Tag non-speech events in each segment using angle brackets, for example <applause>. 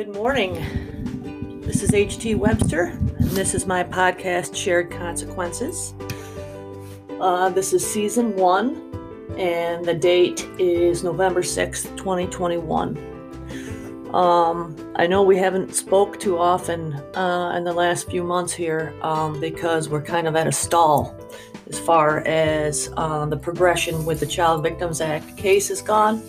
Good morning. This is H.T. Webster, and this is my podcast, Shared Consequences. Uh, this is season one, and the date is November 6th, 2021. Um, I know we haven't spoke too often uh, in the last few months here um, because we're kind of at a stall as far as uh, the progression with the Child Victims Act case is gone.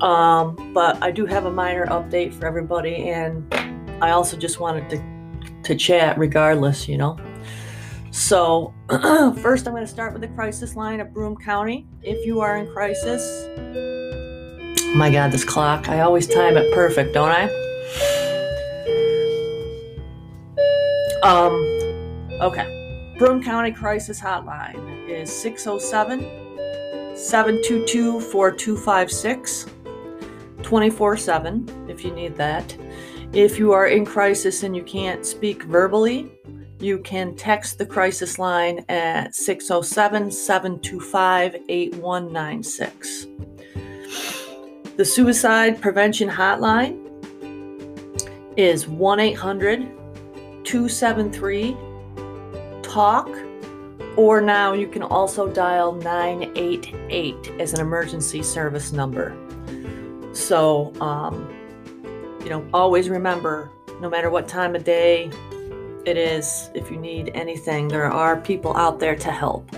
Um, but I do have a minor update for everybody, and I also just wanted to, to chat regardless, you know. So, <clears throat> first, I'm going to start with the crisis line of Broome County. If you are in crisis, my God, this clock, I always time it perfect, don't I? Um, okay. Broome County Crisis Hotline is 607 722 4256 24 7 if you need that. If you are in crisis and you can't speak verbally, you can text the crisis line at 607 725 8196. The suicide prevention hotline is 1 800 273 talk, or now you can also dial 988 as an emergency service number. So, um, you know, always remember no matter what time of day it is, if you need anything, there are people out there to help.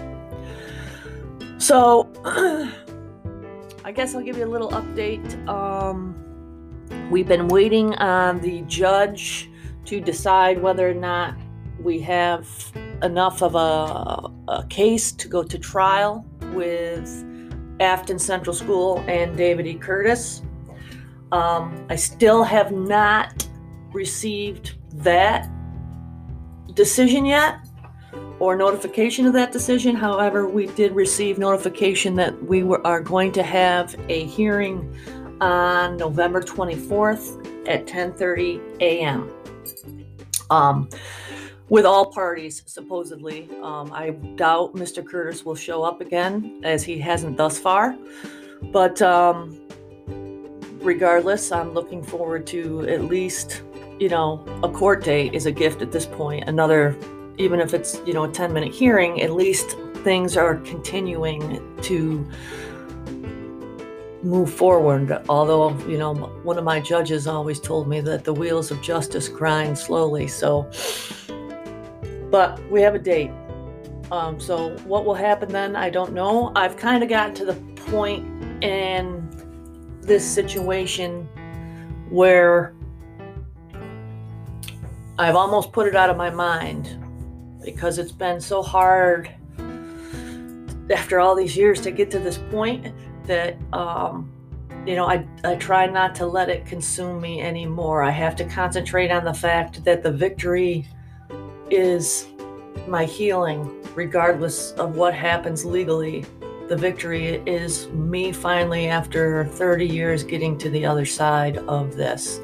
So, <clears throat> I guess I'll give you a little update. Um, we've been waiting on the judge to decide whether or not we have enough of a, a case to go to trial with Afton Central School and David E. Curtis. Um, I still have not received that decision yet or notification of that decision. However, we did receive notification that we were, are going to have a hearing on November 24th at 10:30 a.m. Um, with all parties, supposedly. Um, I doubt Mr. Curtis will show up again, as he hasn't thus far. But um, regardless, I'm looking forward to at least, you know, a court date is a gift at this point. Another, even if it's, you know, a 10 minute hearing, at least things are continuing to move forward. Although, you know, one of my judges always told me that the wheels of justice grind slowly. So, but we have a date. Um, so what will happen then, I don't know. I've kind of gotten to the point in this situation where I've almost put it out of my mind because it's been so hard after all these years to get to this point that um, you know I, I try not to let it consume me anymore i have to concentrate on the fact that the victory is my healing, regardless of what happens legally. The victory is me finally, after 30 years, getting to the other side of this.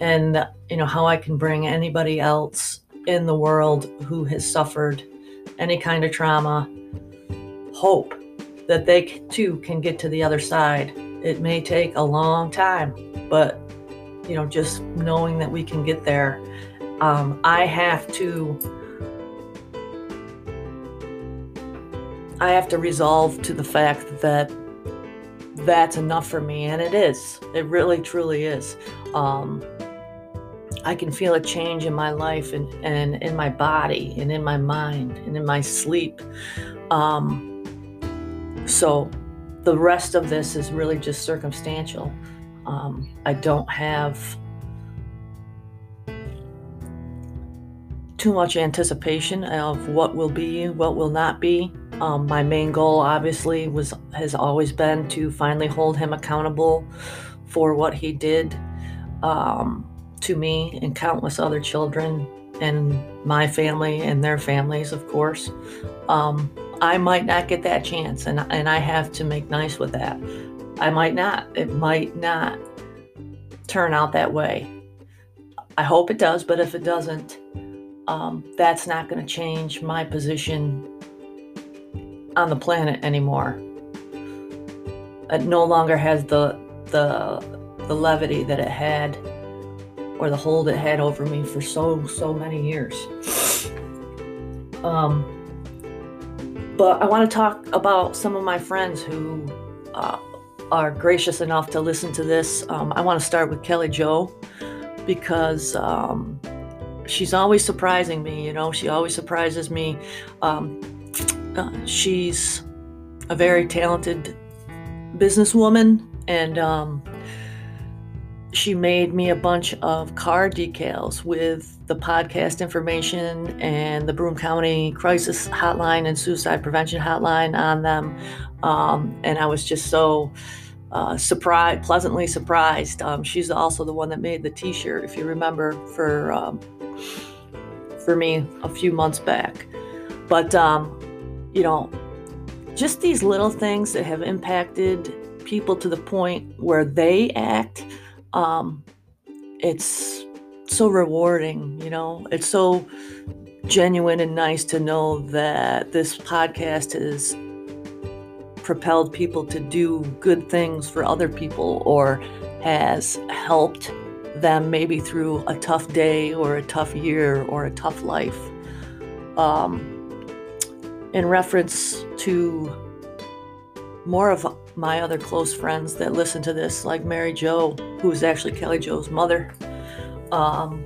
And, you know, how I can bring anybody else in the world who has suffered any kind of trauma hope that they too can get to the other side. It may take a long time, but, you know, just knowing that we can get there. Um, I have to I have to resolve to the fact that that's enough for me, and it is. It really, truly is. Um, I can feel a change in my life and, and in my body and in my mind and in my sleep. Um, so the rest of this is really just circumstantial. Um, I don't have too much anticipation of what will be, what will not be. Um, my main goal, obviously, was has always been to finally hold him accountable for what he did um, to me and countless other children and my family and their families, of course. Um, I might not get that chance, and and I have to make nice with that. I might not. It might not turn out that way. I hope it does, but if it doesn't, um, that's not going to change my position on the planet anymore. It no longer has the the the levity that it had or the hold it had over me for so so many years. Um, but I want to talk about some of my friends who uh, are gracious enough to listen to this. Um, I want to start with Kelly Joe because um, she's always surprising me. You know, she always surprises me. Um, uh, she's a very talented businesswoman, and um, she made me a bunch of car decals with the podcast information and the Broome County Crisis Hotline and Suicide Prevention Hotline on them. Um, and I was just so uh, surprised, pleasantly surprised. Um, she's also the one that made the T-shirt, if you remember, for um, for me a few months back. But um, you know, just these little things that have impacted people to the point where they act um, it's so rewarding, you know, it's so genuine and nice to know that this podcast has propelled people to do good things for other people or has helped them maybe through a tough day or a tough year or a tough life. Um, in reference to more of my other close friends that listen to this, like Mary Jo, who's actually Kelly Joe's mother. Um,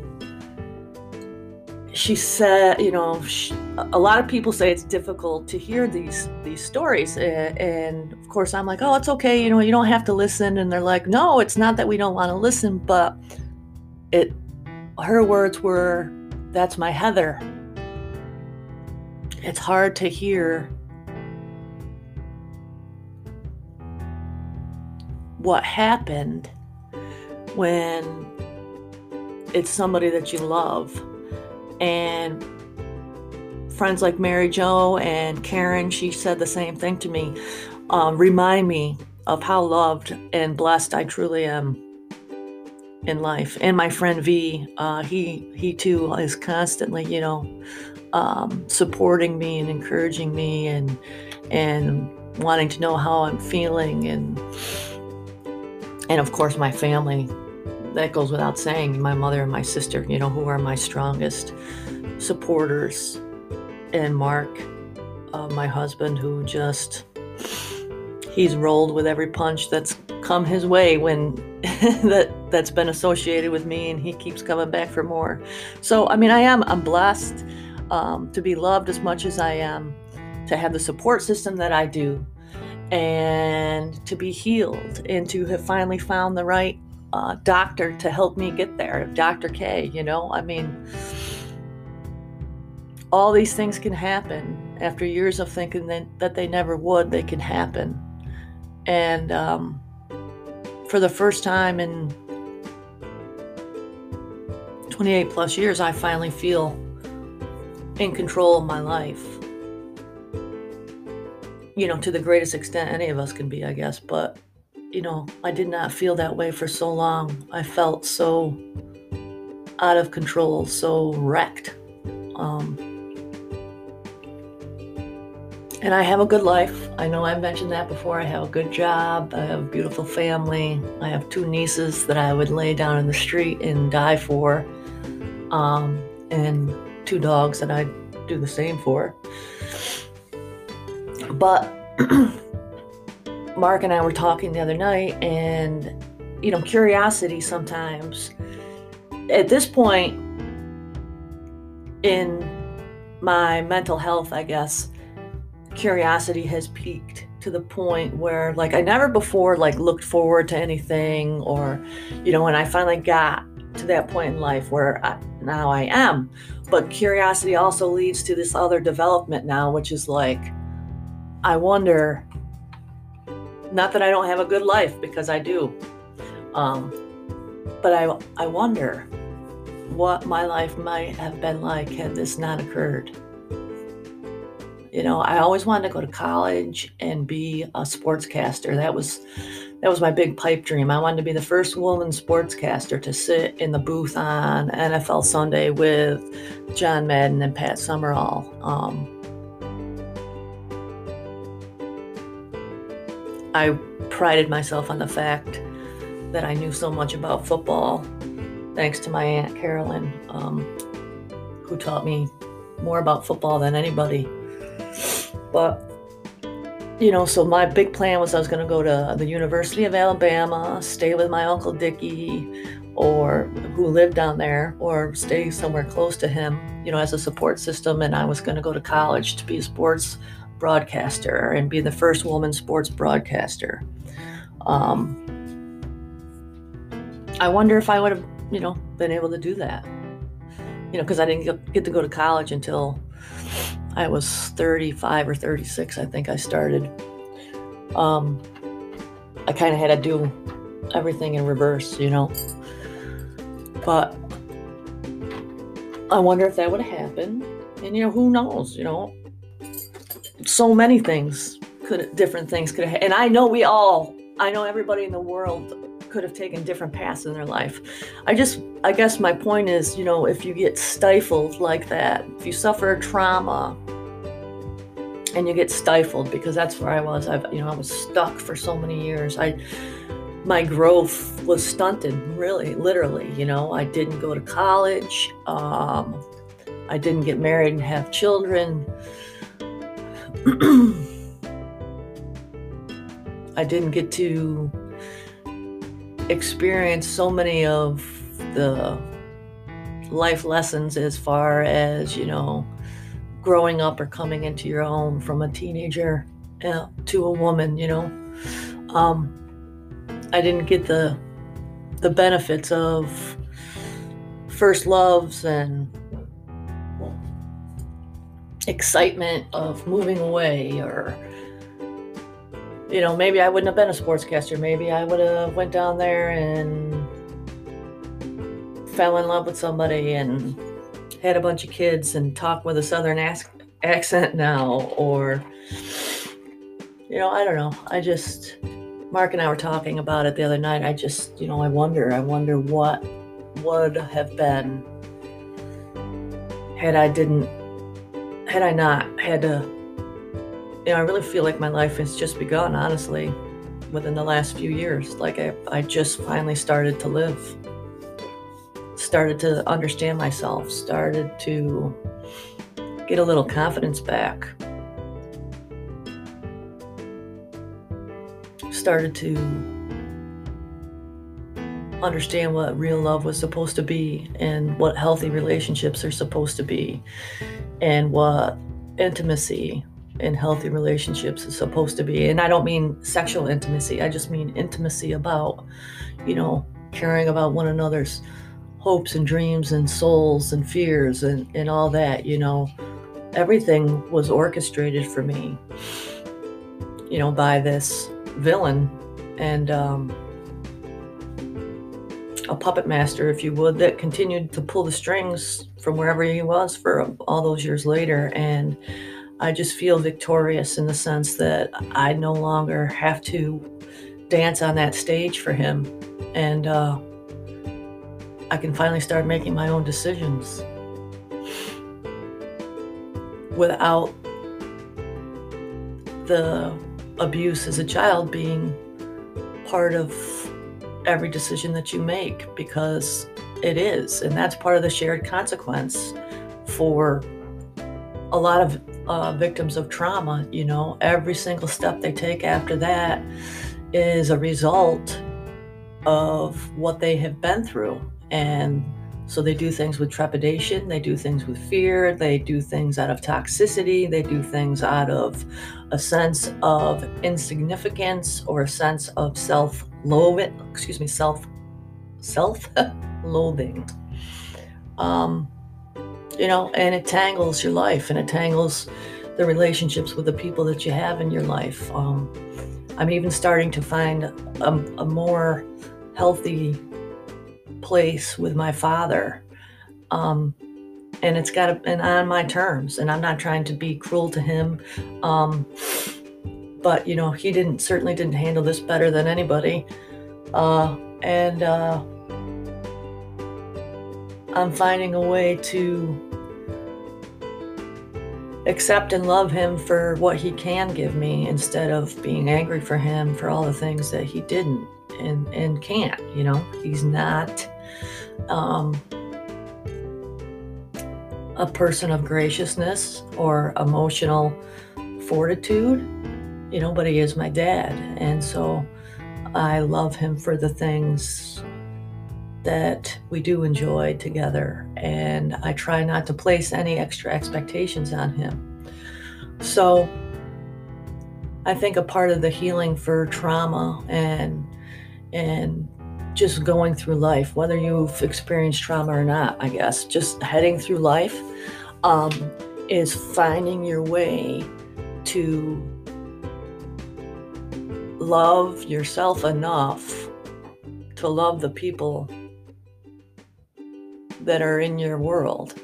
she said, you know, she, a lot of people say it's difficult to hear these these stories, and, and, of course, I'm like, oh, it's okay, you know, you don't have to listen. And they're like, no, it's not that we don't want to listen, but it. Her words were, "That's my Heather." It's hard to hear what happened when it's somebody that you love. And friends like Mary Jo and Karen, she said the same thing to me. Um, remind me of how loved and blessed I truly am in life. And my friend V, uh, he he too is constantly, you know, um, supporting me and encouraging me and and wanting to know how I'm feeling and and of course my family that goes without saying my mother and my sister you know who are my strongest supporters and mark uh, my husband who just he's rolled with every punch that's come his way when <laughs> that that's been associated with me and he keeps coming back for more so i mean i am i'm blessed um, to be loved as much as i am to have the support system that i do and to be healed and to have finally found the right uh, doctor to help me get there. Dr. K, you know, I mean, all these things can happen after years of thinking that, that they never would, they can happen. And um, for the first time in 28 plus years, I finally feel in control of my life you know, to the greatest extent any of us can be, I guess. But, you know, I did not feel that way for so long. I felt so out of control, so wrecked. Um, and I have a good life. I know I've mentioned that before. I have a good job. I have a beautiful family. I have two nieces that I would lay down in the street and die for. Um, and two dogs that I'd do the same for. But <clears throat> Mark and I were talking the other night, and you know, curiosity sometimes at this point in my mental health, I guess, curiosity has peaked to the point where like I never before like looked forward to anything or you know when I finally got to that point in life where I, now I am but curiosity also leads to this other development now which is like I wonder, not that I don't have a good life because I do, um, but I, I wonder what my life might have been like had this not occurred. You know, I always wanted to go to college and be a sportscaster. That was that was my big pipe dream. I wanted to be the first woman sportscaster to sit in the booth on NFL Sunday with John Madden and Pat Summerall. Um, I prided myself on the fact that I knew so much about football thanks to my aunt Carolyn, um, who taught me more about football than anybody. But you know, so my big plan was I was going to go to the University of Alabama, stay with my uncle Dickie, or who lived down there, or stay somewhere close to him, you know, as a support system. And I was going to go to college to be a sports broadcaster and be the first woman sports broadcaster. Um, I wonder if I would have, you know, been able to do that. You know, because I didn't get to go to college until I was 35 or 36, I think I started. Um, I kind of had to do everything in reverse, you know. But I wonder if that would have happened. And, you know, who knows, you know. So many things could, different things could have, and I know we all, I know everybody in the world could have taken different paths in their life. I just, I guess my point is, you know, if you get stifled like that, if you suffer trauma and you get stifled, because that's where I was, I've, you know, I was stuck for so many years. I, my growth was stunted, really, literally. You know, I didn't go to college. Um, I didn't get married and have children. <clears throat> I didn't get to experience so many of the life lessons as far as, you know, growing up or coming into your own from a teenager uh, to a woman, you know. Um, I didn't get the the benefits of first loves and excitement of moving away or you know, maybe I wouldn't have been a sportscaster. Maybe I would have went down there and fell in love with somebody and had a bunch of kids and talk with a southern ac- accent now or you know, I don't know. I just Mark and I were talking about it the other night. I just, you know, I wonder, I wonder what would have been had I didn't had I not had to you know, I really feel like my life has just begun, honestly, within the last few years. Like I, I just finally started to live, started to understand myself, started to get a little confidence back, started to understand what real love was supposed to be and what healthy relationships are supposed to be and what intimacy in healthy relationships is supposed to be. And I don't mean sexual intimacy, I just mean intimacy about, you know, caring about one another's hopes and dreams and souls and fears and, and all that, you know. Everything was orchestrated for me, you know, by this villain and um, a puppet master, if you would, that continued to pull the strings from wherever he was for all those years later. And I just feel victorious in the sense that I no longer have to dance on that stage for him. And uh, I can finally start making my own decisions without the abuse as a child being part of every decision that you make because it is. And that's part of the shared consequence for a lot of uh, victims of trauma, you know, every single step they take after that is a result of what they have been through. And so they do things with trepidation, they do things with fear, they do things out of toxicity, they do things out of a sense of insignificance or a sense of self-loathing, excuse me, self self-loathing. <laughs> Um, you know, and it tangles your life and it tangles the relationships with the people that you have in your life. Um, I'm even starting to find a, a, more healthy place with my father. Um, and it's got to, on my terms, and I'm not trying to be cruel to him. Um, but you know, he didn't certainly didn't handle this better than anybody. Uh, and uh, I'm finding a way to accept and love him for what he can give me instead of being angry for him for all the things that he didn't and and can't you know he's not um, a person of graciousness or emotional fortitude, you know, but he is my dad. And so I love him for the things that we do enjoy together. And I try not to place any extra expectations on him. So I think a part of the healing for trauma and and just going through life, whether you've experienced trauma or not, I guess, just heading through life um, is finding your way to love yourself enough to love the people that are in your world.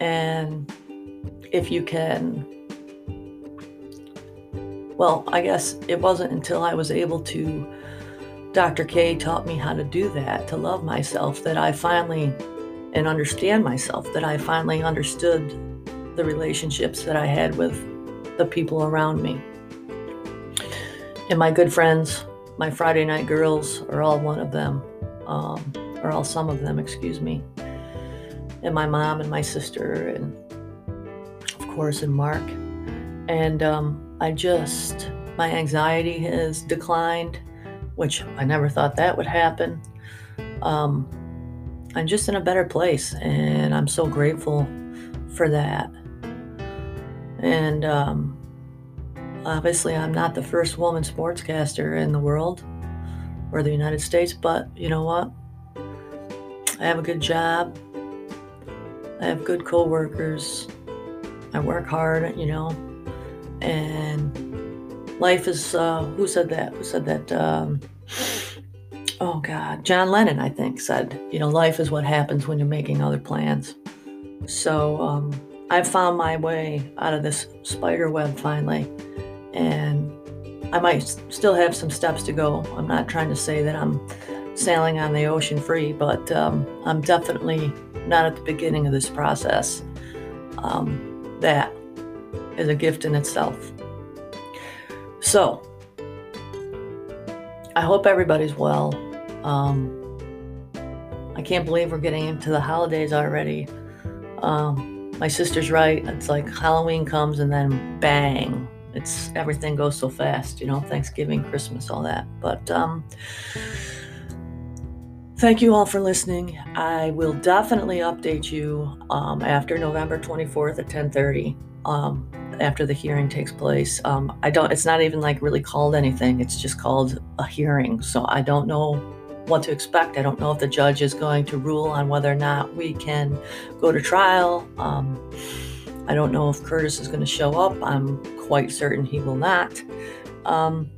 And if you can, well, I guess it wasn't until I was able to Dr. K taught me how to do that, to love myself, that I finally, and understand myself, that I finally understood the relationships that I had with the people around me. And my good friends, my Friday night girls, are all one of them, um, or all some of them, excuse me. And my mom and my sister, and of course, and Mark. And um, I just, my anxiety has declined which I never thought that would happen. Um, I'm just in a better place, and I'm so grateful for that. And um, obviously, I'm not the first woman sportscaster in the world or the United States, but you know what? I have a good job. I have good coworkers. I work hard, you know, and life is uh, who said that? Who said that um, oh god john lennon i think said you know life is what happens when you're making other plans. So um, i've found my way out of this spider web finally and i might still have some steps to go. I'm not trying to say that i'm sailing on the ocean free but um, i'm definitely not at the beginning of this process um, that is a gift in itself so, I hope everybody's well. Um, I can't believe we're getting into the holidays already. Um, my sister's right. It's like Halloween comes and then bang, it's everything goes so fast. You know, Thanksgiving, Christmas, all that. But um, thank you all for listening. I will definitely update you um, after November 24th at 10:30 um, after the hearing takes place. Um, I don't. It's not even like really called anything. It's just called a hearing. So I don't know what to expect. I don't know if the judge is going to rule on whether or not we can go to trial. Um, I don't know if Curtis is going to show up. I'm quite certain he will not. Um,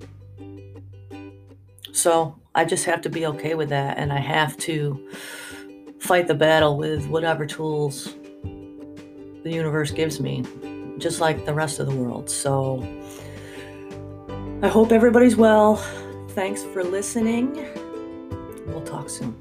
so I just have to be okay with that, and I have to fight the battle with whatever tools the universe gives me just like the rest of the world. So I hope everybody's well. Thanks for listening. We'll talk soon.